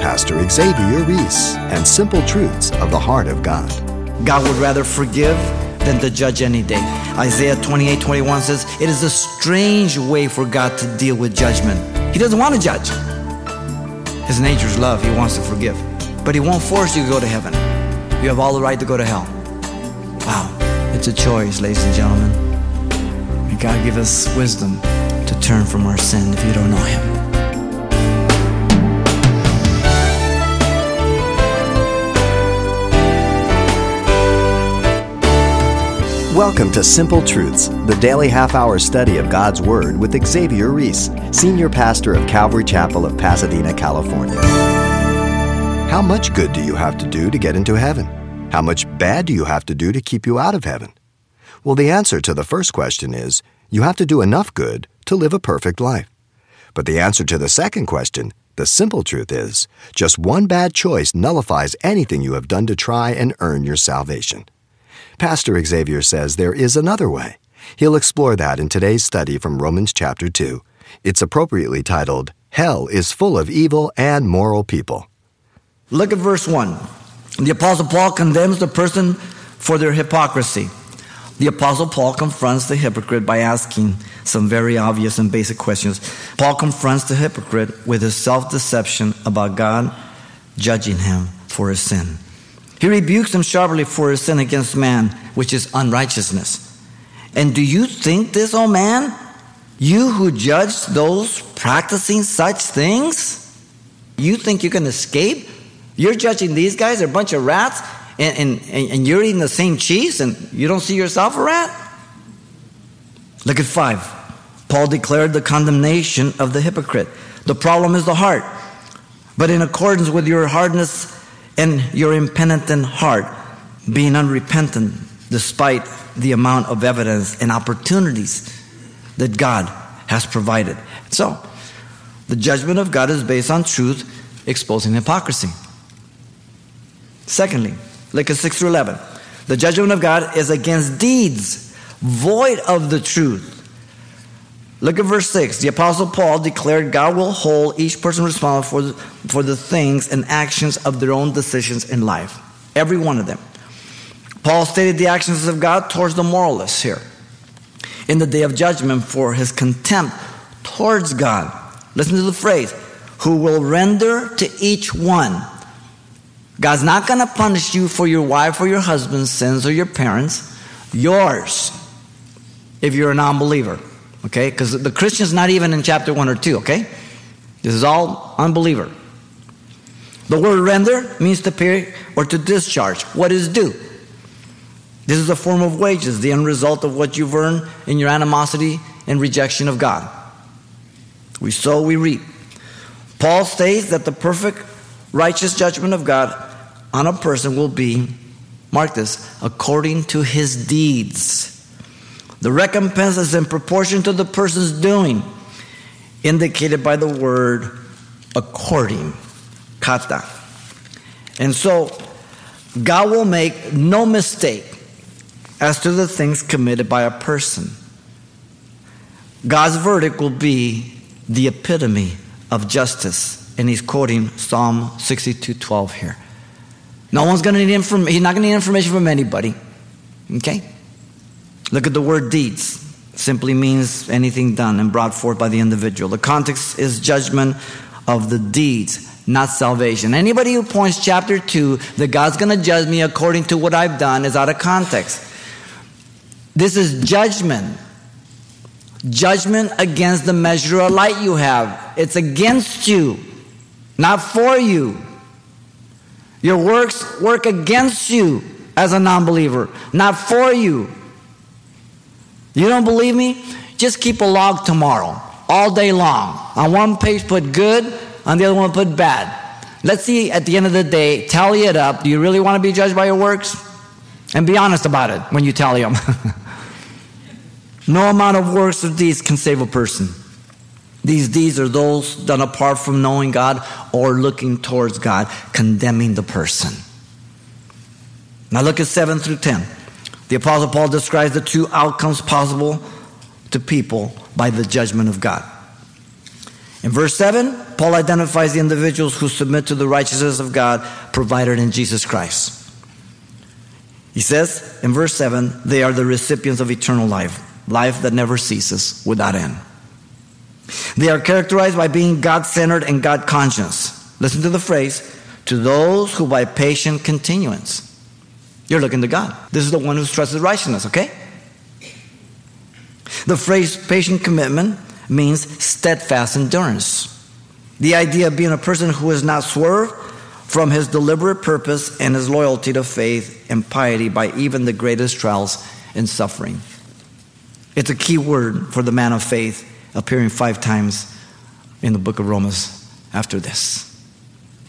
Pastor Xavier Reese and simple truths of the heart of God. God would rather forgive than to judge any day. Isaiah 28 21 says, It is a strange way for God to deal with judgment. He doesn't want to judge. His nature is love, He wants to forgive. But He won't force you to go to heaven. You have all the right to go to hell. Wow, it's a choice, ladies and gentlemen. May God give us wisdom to turn from our sin if you don't know Him. Welcome to Simple Truths, the daily half hour study of God's Word with Xavier Reese, Senior Pastor of Calvary Chapel of Pasadena, California. How much good do you have to do to get into heaven? How much bad do you have to do to keep you out of heaven? Well, the answer to the first question is you have to do enough good to live a perfect life. But the answer to the second question, the simple truth is just one bad choice nullifies anything you have done to try and earn your salvation. Pastor Xavier says there is another way. He'll explore that in today's study from Romans chapter 2. It's appropriately titled, Hell is Full of Evil and Moral People. Look at verse 1. The Apostle Paul condemns the person for their hypocrisy. The Apostle Paul confronts the hypocrite by asking some very obvious and basic questions. Paul confronts the hypocrite with his self deception about God judging him for his sin. He rebukes them sharply for his sin against man, which is unrighteousness. And do you think this, O oh man? You who judge those practicing such things? You think you can escape? You're judging these guys, they're a bunch of rats, and, and, and you're eating the same cheese, and you don't see yourself a rat? Look at five. Paul declared the condemnation of the hypocrite. The problem is the heart. But in accordance with your hardness and your impenitent heart, being unrepentant despite the amount of evidence and opportunities that God has provided. So, the judgment of God is based on truth, exposing hypocrisy. Secondly, at 6 through 11. The judgment of God is against deeds void of the truth. Look at verse 6. The Apostle Paul declared God will hold each person responsible for the, for the things and actions of their own decisions in life. Every one of them. Paul stated the actions of God towards the moralists here in the day of judgment for his contempt towards God. Listen to the phrase who will render to each one. God's not going to punish you for your wife or your husband's sins or your parents, yours, if you're a non believer. Okay? Because the Christian's not even in chapter 1 or 2, okay? This is all unbeliever. The word render means to pay or to discharge what is due. This is a form of wages, the end result of what you've earned in your animosity and rejection of God. We sow, we reap. Paul states that the perfect righteous judgment of God on a person will be, mark this, according to his deeds. The recompense is in proportion to the person's doing, indicated by the word according, kata. And so, God will make no mistake as to the things committed by a person. God's verdict will be the epitome of justice. And he's quoting Psalm 62:12 here. No one's going to need information. He's not going to need information from anybody. Okay? Look at the word deeds. Simply means anything done and brought forth by the individual. The context is judgment of the deeds, not salvation. Anybody who points chapter 2 that God's going to judge me according to what I've done is out of context. This is judgment. Judgment against the measure of light you have. It's against you, not for you. Your works work against you as a non believer, not for you. You don't believe me? Just keep a log tomorrow, all day long. On one page, put good, on the other one, put bad. Let's see at the end of the day, tally it up. Do you really want to be judged by your works? And be honest about it when you tally them. no amount of works or deeds can save a person. These deeds are those done apart from knowing God or looking towards God, condemning the person. Now look at 7 through 10. The Apostle Paul describes the two outcomes possible to people by the judgment of God. In verse 7, Paul identifies the individuals who submit to the righteousness of God provided in Jesus Christ. He says in verse 7, they are the recipients of eternal life, life that never ceases without end. They are characterized by being God centered and God conscious. Listen to the phrase to those who by patient continuance. You're looking to God. This is the one who stresses righteousness, okay? The phrase patient commitment means steadfast endurance. The idea of being a person who is not swerved from his deliberate purpose and his loyalty to faith and piety by even the greatest trials and suffering. It's a key word for the man of faith, appearing five times in the book of Romans after this.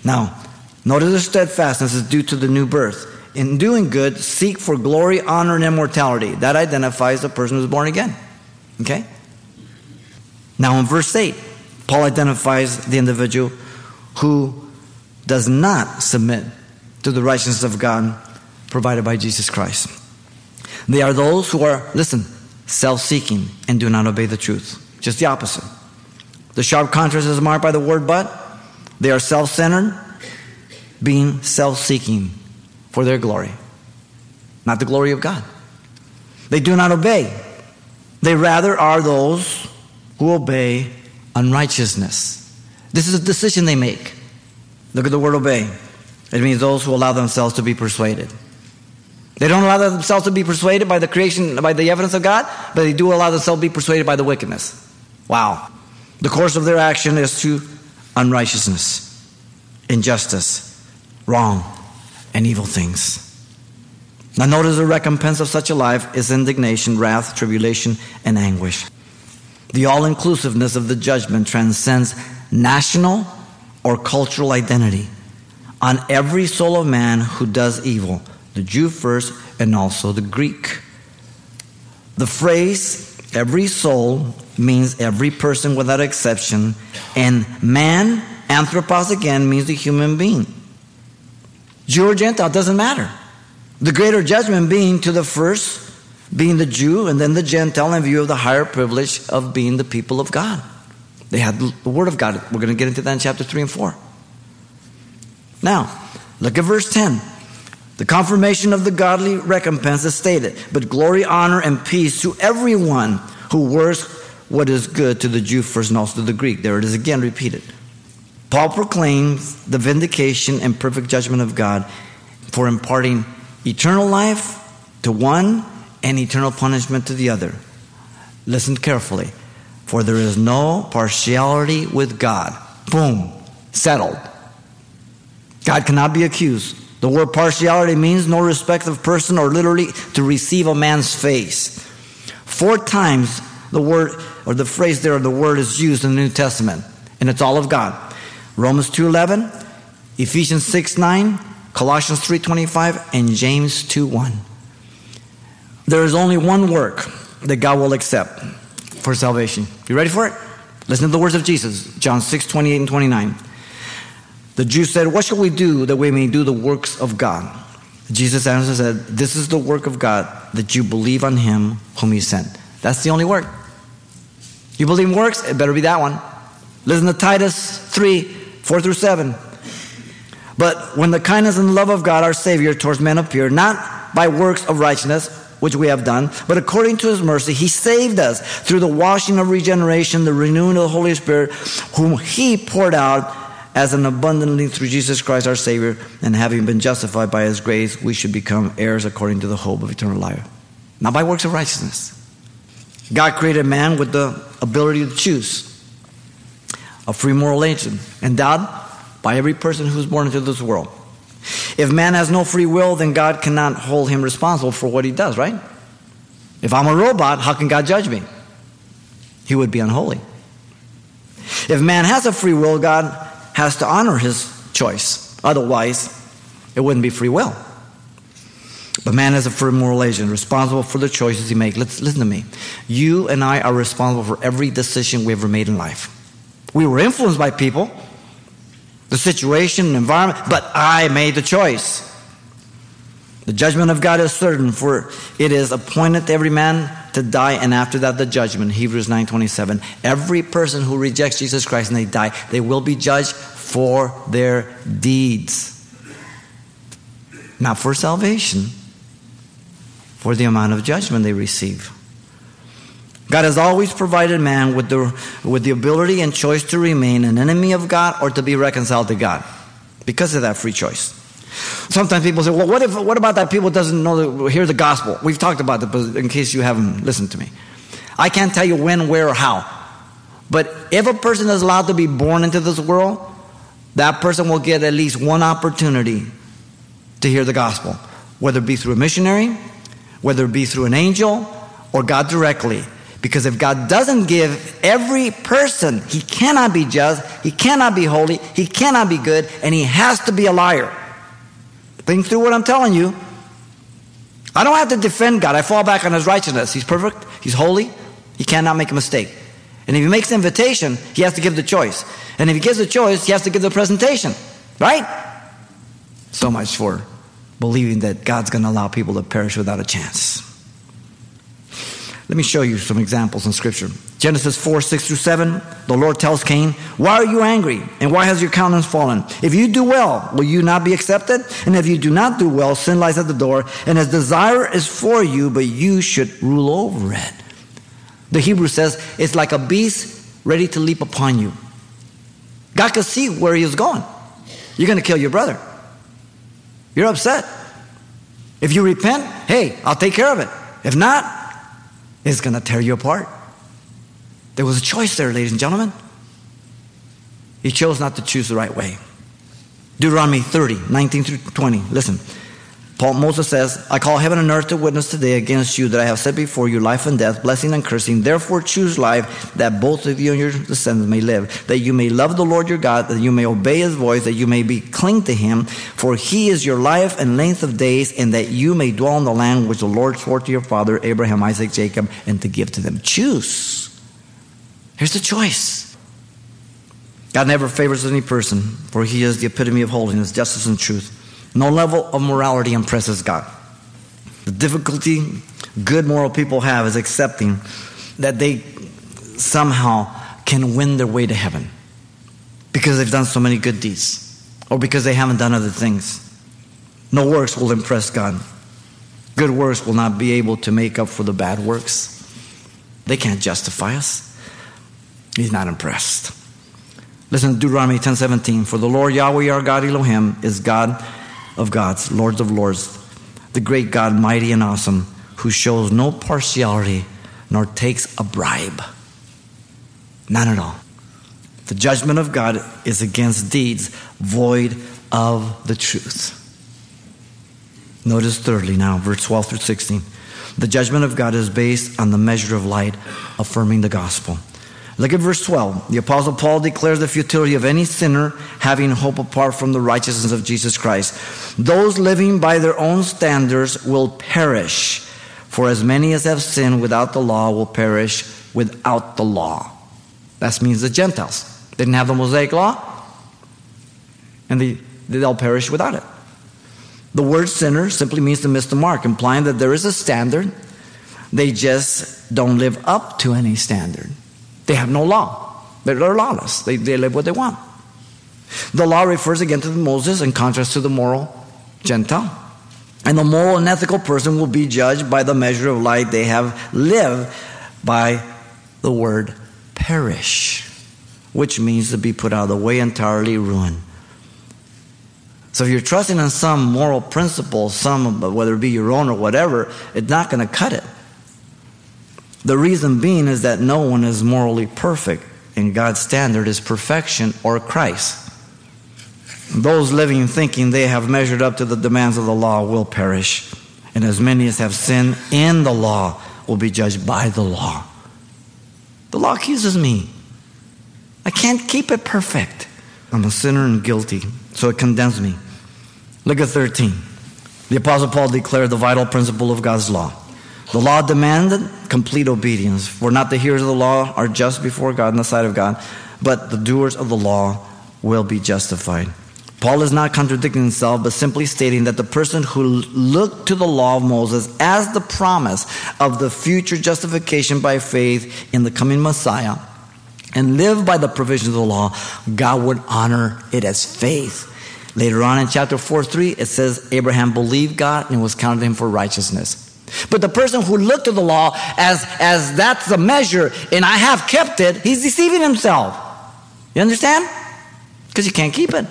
Now, notice the steadfastness is due to the new birth. In doing good, seek for glory, honor, and immortality. That identifies the person who's born again. Okay? Now, in verse 8, Paul identifies the individual who does not submit to the righteousness of God provided by Jesus Christ. They are those who are, listen, self seeking and do not obey the truth. Just the opposite. The sharp contrast is marked by the word but. They are self centered, being self seeking for their glory, not the glory of God. They do not obey. They rather are those who obey unrighteousness. This is a decision they make. Look at the word obey. It means those who allow themselves to be persuaded. They don't allow themselves to be persuaded by the creation, by the evidence of God, but they do allow themselves to be persuaded by the wickedness. Wow. The course of their action is to unrighteousness, injustice, wrong, and evil things. Now, notice the recompense of such a life is indignation, wrath, tribulation, and anguish. The all inclusiveness of the judgment transcends national or cultural identity on every soul of man who does evil, the Jew first and also the Greek. The phrase every soul means every person without exception, and man, anthropos again, means the human being. Jew or Gentile, doesn't matter. The greater judgment being to the first, being the Jew, and then the Gentile in view of the higher privilege of being the people of God. They had the Word of God. We're going to get into that in chapter 3 and 4. Now, look at verse 10. The confirmation of the godly recompense is stated, but glory, honor, and peace to everyone who works what is good to the Jew first and also to the Greek. There it is again repeated. Paul proclaims the vindication and perfect judgment of God for imparting eternal life to one and eternal punishment to the other. Listen carefully. For there is no partiality with God. Boom. Settled. God cannot be accused. The word partiality means no respect of person or literally to receive a man's face. Four times the word or the phrase there, the word is used in the New Testament, and it's all of God. Romans 2:11, Ephesians 6:9, Colossians 3:25, and James 2:1. There is only one work that God will accept for salvation. You ready for it? Listen to the words of Jesus, John 6, 28 and 29. The Jews said, What shall we do that we may do the works of God? Jesus answered said, This is the work of God, that you believe on him whom he sent. That's the only work. You believe in works? It better be that one. Listen to Titus 3, 4 through 7. But when the kindness and love of God our Savior towards men appear, not by works of righteousness, which we have done, but according to his mercy, he saved us through the washing of regeneration, the renewing of the Holy Spirit, whom he poured out as an abundantly through Jesus Christ our Savior, and having been justified by his grace, we should become heirs according to the hope of eternal life. Not by works of righteousness. God created man with the ability to choose a free moral agent, endowed by every person who's born into this world. If man has no free will, then God cannot hold him responsible for what he does, right? If I'm a robot, how can God judge me? He would be unholy. If man has a free will, God has to honor his choice. Otherwise, it wouldn't be free will. But man is a free moral agent, responsible for the choices he makes. Listen to me. You and I are responsible for every decision we ever made in life. We were influenced by people, the situation, the environment, but I made the choice. The judgment of God is certain, for it is appointed every man to die, and after that, the judgment. Hebrews 9:27. Every person who rejects Jesus Christ and they die, they will be judged for their deeds. Not for salvation, for the amount of judgment they receive. God has always provided man with the, with the ability and choice to remain an enemy of God or to be reconciled to God because of that free choice. Sometimes people say, well, what, if, what about that people doesn't know hear the gospel? We've talked about it, but in case you haven't listened to me. I can't tell you when, where, or how. But if a person is allowed to be born into this world, that person will get at least one opportunity to hear the gospel, whether it be through a missionary, whether it be through an angel, or God directly. Because if God doesn't give every person, he cannot be just, he cannot be holy, he cannot be good, and he has to be a liar. Think through what I'm telling you. I don't have to defend God. I fall back on his righteousness. He's perfect, he's holy, he cannot make a mistake. And if he makes the invitation, he has to give the choice. And if he gives the choice, he has to give the presentation. Right? So much for believing that God's going to allow people to perish without a chance. Let me show you some examples in Scripture. Genesis 4 6 through 7, the Lord tells Cain, Why are you angry? And why has your countenance fallen? If you do well, will you not be accepted? And if you do not do well, sin lies at the door, and his desire is for you, but you should rule over it. The Hebrew says, It's like a beast ready to leap upon you. God could see where he is going. You're going to kill your brother. You're upset. If you repent, hey, I'll take care of it. If not, is going to tear you apart. There was a choice there, ladies and gentlemen. He chose not to choose the right way. Deuteronomy 30, 19 through 20. Listen. Paul Moses says, I call heaven and earth to witness today against you that I have set before you life and death, blessing and cursing. Therefore choose life that both of you and your descendants may live, that you may love the Lord your God, that you may obey his voice, that you may be cling to him, for he is your life and length of days, and that you may dwell in the land which the Lord swore to your father Abraham, Isaac, Jacob, and to give to them. Choose. Here's the choice. God never favors any person, for he is the epitome of holiness, justice, and truth. No level of morality impresses God. The difficulty good moral people have is accepting that they somehow can win their way to heaven because they've done so many good deeds or because they haven't done other things. No works will impress God. Good works will not be able to make up for the bad works. They can't justify us. He's not impressed. Listen to Deuteronomy 10:17. For the Lord Yahweh our God Elohim is God of gods, lords of lords, the great God, mighty and awesome, who shows no partiality nor takes a bribe. None at all. The judgment of God is against deeds void of the truth. Notice thirdly now, verse 12 through 16. The judgment of God is based on the measure of light affirming the gospel. Look at verse 12. The Apostle Paul declares the futility of any sinner having hope apart from the righteousness of Jesus Christ. Those living by their own standards will perish, for as many as have sinned without the law will perish without the law. That means the Gentiles. They didn't have the Mosaic law, and they, they'll perish without it. The word sinner simply means to miss the mark, implying that there is a standard. They just don't live up to any standard. They have no law. They're, lawless. They, they live what they want. The law refers again to Moses in contrast to the moral Gentile. And the moral and ethical person will be judged by the measure of light they have lived by the word perish, which means to be put out of the way, entirely ruined. So if you're trusting in some moral principle, some whether it be your own or whatever, it's not going to cut it. The reason being is that no one is morally perfect, and God's standard is perfection or Christ. Those living thinking they have measured up to the demands of the law will perish, and as many as have sinned in the law will be judged by the law. The law accuses me. I can't keep it perfect. I'm a sinner and guilty, so it condemns me. Look at 13. The Apostle Paul declared the vital principle of God's law. The law demanded complete obedience, for not the hearers of the law are just before God in the sight of God, but the doers of the law will be justified. Paul is not contradicting himself, but simply stating that the person who looked to the law of Moses as the promise of the future justification by faith in the coming Messiah and live by the provisions of the law, God would honor it as faith. Later on in chapter 4 3, it says, Abraham believed God and it was counted him for righteousness. But the person who looked to the law as, as that's the measure and I have kept it, he's deceiving himself. You understand? Because you can't keep it.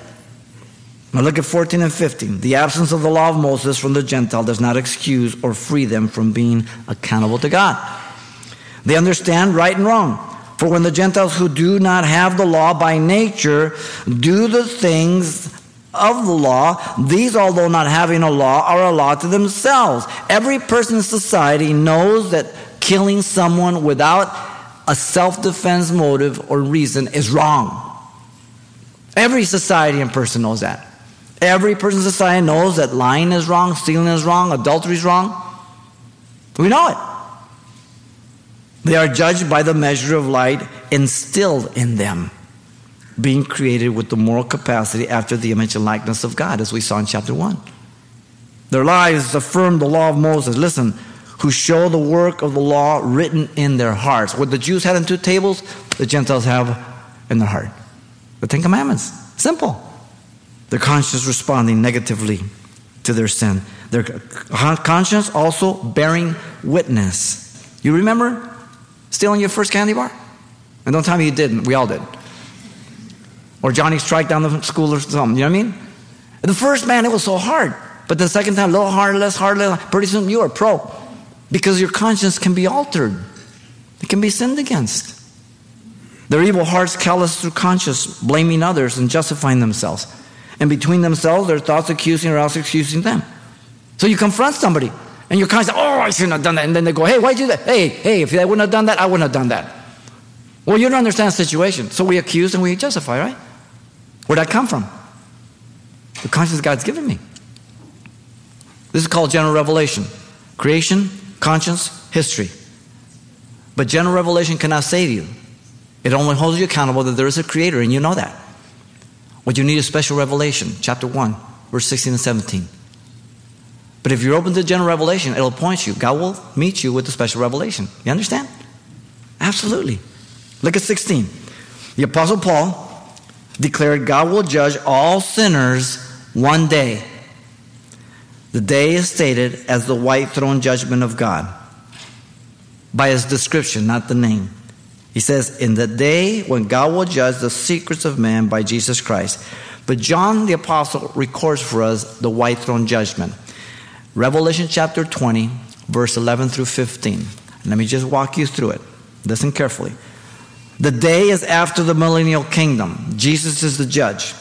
Now look at 14 and 15. The absence of the law of Moses from the Gentile does not excuse or free them from being accountable to God. They understand right and wrong. For when the Gentiles who do not have the law by nature do the things of the law, these, although not having a law, are a law to themselves. Every person in society knows that killing someone without a self defense motive or reason is wrong. Every society and person knows that. Every person in society knows that lying is wrong, stealing is wrong, adultery is wrong. We know it. They are judged by the measure of light instilled in them being created with the moral capacity after the image and likeness of God, as we saw in chapter 1. Their lives affirm the law of Moses. Listen, who show the work of the law written in their hearts. What the Jews had on two tables, the Gentiles have in their heart. The Ten Commandments. Simple. Their conscience responding negatively to their sin. Their conscience also bearing witness. You remember stealing your first candy bar? And don't tell me you didn't. We all did. Or Johnny strike down the school or something. You know what I mean? The first man, it was so hard. But the second time, a little harder, less hard, less, pretty soon you are pro. Because your conscience can be altered. It can be sinned against. Their evil hearts callous through conscience, blaming others and justifying themselves. And between themselves, their thoughts accusing or else excusing them. So you confront somebody, and your conscience, oh, I shouldn't have done that. And then they go, hey, why'd you do that? Hey, hey, if I wouldn't have done that, I wouldn't have done that. Well, you don't understand the situation. So we accuse and we justify, right? Where'd that come from? The conscience God's given me. This is called general revelation creation, conscience, history. But general revelation cannot save you, it only holds you accountable that there is a creator, and you know that. What you need is special revelation, chapter 1, verse 16 and 17. But if you're open to general revelation, it'll point you. God will meet you with the special revelation. You understand? Absolutely. Look at 16. The Apostle Paul declared God will judge all sinners one day. The day is stated as the white throne judgment of God by his description, not the name. He says, In the day when God will judge the secrets of man by Jesus Christ. But John the Apostle records for us the white throne judgment. Revelation chapter 20, verse 11 through 15. Let me just walk you through it. Listen carefully. The day is after the millennial kingdom. Jesus is the judge.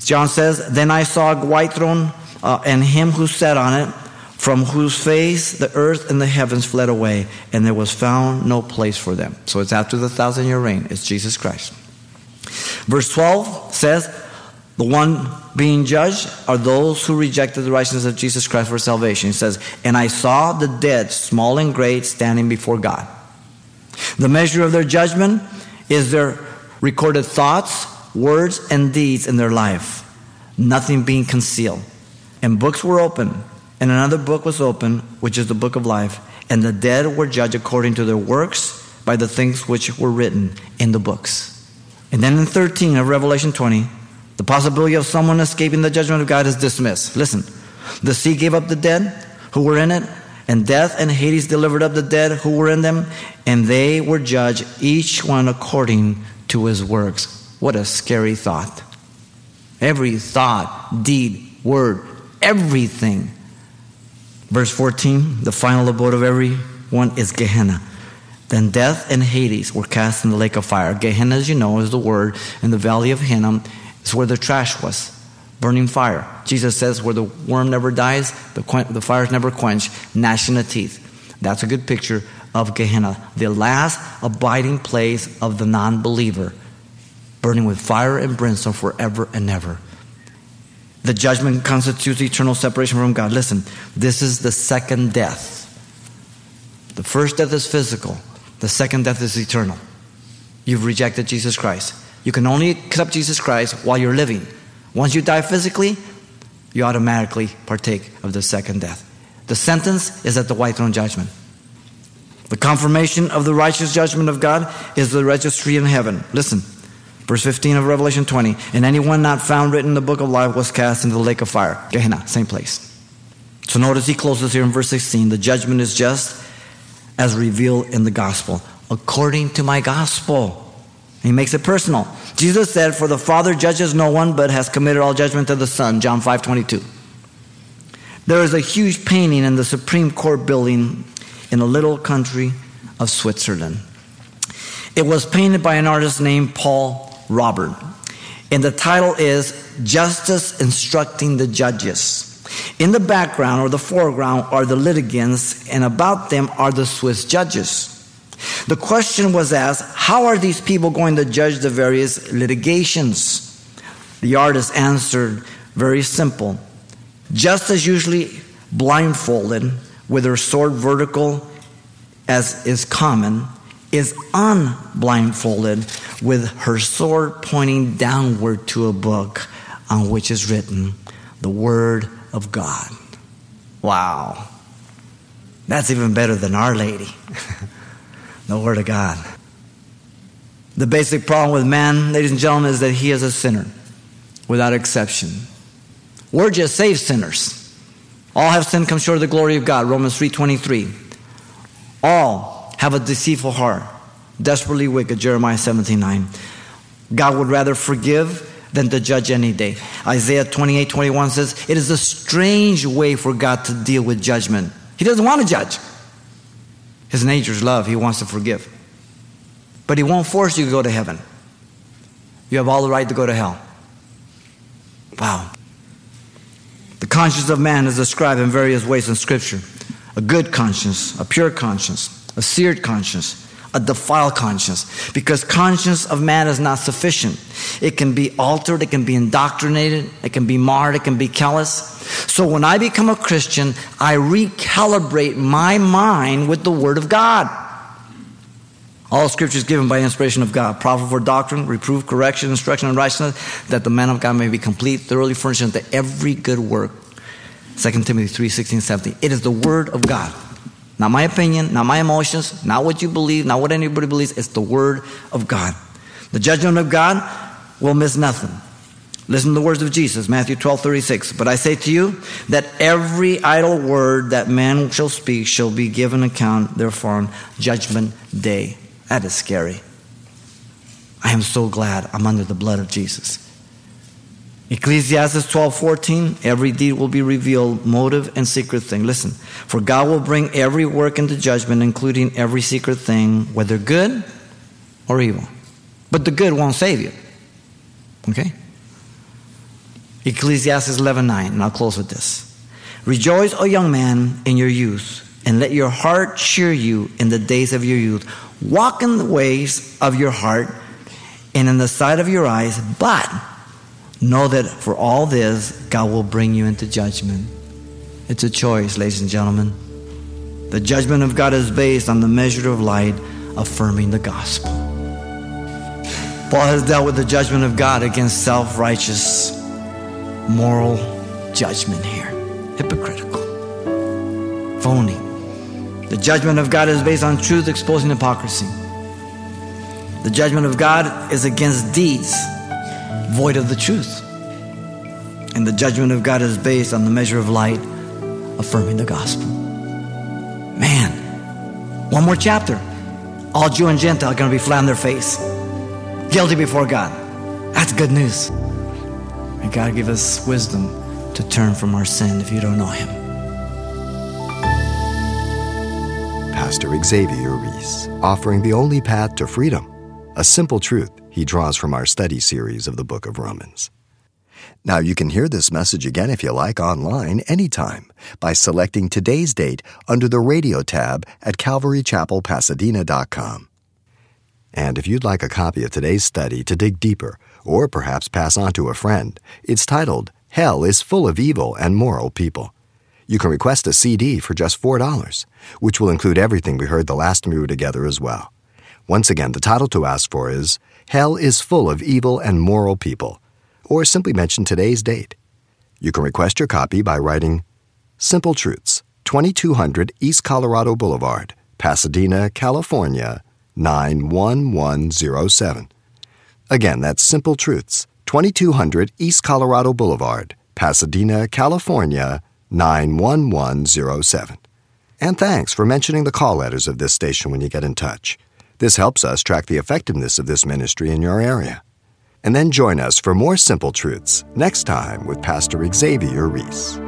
John says, Then I saw a white throne uh, and him who sat on it, from whose face the earth and the heavens fled away, and there was found no place for them. So it's after the thousand year reign. It's Jesus Christ. Verse 12 says, The one being judged are those who rejected the righteousness of Jesus Christ for salvation. He says, And I saw the dead, small and great, standing before God. The measure of their judgment is their recorded thoughts, words, and deeds in their life, nothing being concealed. And books were open, and another book was open, which is the book of life, and the dead were judged according to their works by the things which were written in the books. And then in 13 of Revelation 20, the possibility of someone escaping the judgment of God is dismissed. Listen, the sea gave up the dead who were in it, and death and Hades delivered up the dead who were in them, and they were judged, each one according to his works. What a scary thought. Every thought, deed, word, everything. Verse 14 the final abode of everyone is Gehenna. Then death and Hades were cast in the lake of fire. Gehenna, as you know, is the word in the valley of Hinnom. It's where the trash was burning fire. Jesus says, where the worm never dies, the, the fire's never quenched, gnashing of teeth. That's a good picture of Gehenna, the last abiding place of the non believer, burning with fire and brimstone forever and ever. The judgment constitutes eternal separation from God. Listen, this is the second death. The first death is physical, the second death is eternal. You've rejected Jesus Christ. You can only accept Jesus Christ while you're living. Once you die physically, you automatically partake of the second death. The sentence is at the white throne judgment. The confirmation of the righteous judgment of God is the registry in heaven. Listen, verse 15 of Revelation 20. And anyone not found written in the book of life was cast into the lake of fire. Gehenna, same place. So notice he closes here in verse 16. The judgment is just as revealed in the gospel, according to my gospel. He makes it personal. Jesus said, For the Father judges no one, but has committed all judgment to the Son. John 5 22. There is a huge painting in the Supreme Court building in a little country of Switzerland. It was painted by an artist named Paul Robert. And the title is Justice Instructing the Judges. In the background or the foreground are the litigants, and about them are the Swiss judges. The question was asked how are these people going to judge the various litigations? The artist answered very simple. Just as usually blindfolded, with her sword vertical, as is common, is unblindfolded with her sword pointing downward to a book on which is written the Word of God. Wow. That's even better than Our Lady, the Word of God. The basic problem with man, ladies and gentlemen, is that he is a sinner without exception. We're just saved sinners. All have sinned, come short of the glory of God. Romans 3.23. All have a deceitful heart, desperately wicked. Jeremiah 17.9. God would rather forgive than to judge any day. Isaiah 28 21 says, It is a strange way for God to deal with judgment. He doesn't want to judge. His nature is love, He wants to forgive. But He won't force you to go to heaven. You have all the right to go to hell. Wow. The conscience of man is described in various ways in Scripture a good conscience, a pure conscience, a seared conscience, a defiled conscience. Because conscience of man is not sufficient. It can be altered, it can be indoctrinated, it can be marred, it can be callous. So when I become a Christian, I recalibrate my mind with the Word of God. All scripture is given by inspiration of God, profitable for doctrine, reproof, correction, instruction, and righteousness, that the man of God may be complete, thoroughly furnished unto every good work. 2 Timothy 3 16, 17. It is the word of God. Not my opinion, not my emotions, not what you believe, not what anybody believes. It's the word of God. The judgment of God will miss nothing. Listen to the words of Jesus, Matthew 12, 36. But I say to you that every idle word that man shall speak shall be given account therefore on judgment day. That is scary. I am so glad I'm under the blood of Jesus. Ecclesiastes 12 14, every deed will be revealed, motive and secret thing. Listen, for God will bring every work into judgment, including every secret thing, whether good or evil. But the good won't save you. Okay? Ecclesiastes 11 9, and I'll close with this. Rejoice, O young man, in your youth, and let your heart cheer you in the days of your youth Walk in the ways of your heart and in the sight of your eyes, but know that for all this, God will bring you into judgment. It's a choice, ladies and gentlemen. The judgment of God is based on the measure of light affirming the gospel. Paul has dealt with the judgment of God against self righteous moral judgment here. Hypocritical, phony, the judgment of God is based on truth exposing hypocrisy. The judgment of God is against deeds void of the truth. And the judgment of God is based on the measure of light affirming the gospel. Man, one more chapter. All Jew and Gentile are going to be flat on their face, guilty before God. That's good news. May God give us wisdom to turn from our sin if you don't know Him. Pastor Xavier Reese, offering the only path to freedom, a simple truth he draws from our study series of the book of Romans. Now, you can hear this message again if you like online anytime by selecting today's date under the radio tab at calvarychapelpasadena.com. And if you'd like a copy of today's study to dig deeper, or perhaps pass on to a friend, it's titled Hell is Full of Evil and Moral People. You can request a CD for just $4, which will include everything we heard the last time we were together as well. Once again, the title to ask for is Hell is Full of Evil and Moral People. or simply mention today's date. You can request your copy by writing Simple Truths, 2200 East Colorado Boulevard, Pasadena, California, 91107. Again, that's Simple Truths, 2200 East Colorado Boulevard, Pasadena, California, 91107. And thanks for mentioning the call letters of this station when you get in touch. This helps us track the effectiveness of this ministry in your area. And then join us for more simple truths next time with Pastor Xavier Reese.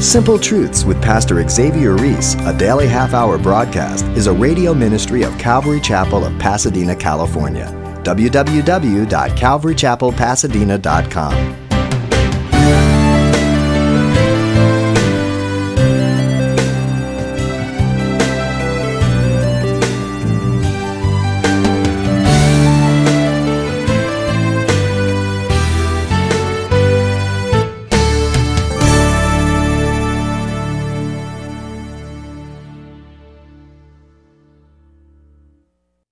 Simple Truths with Pastor Xavier Reese, a daily half hour broadcast, is a radio ministry of Calvary Chapel of Pasadena, California. www.calvarychapelpasadena.com.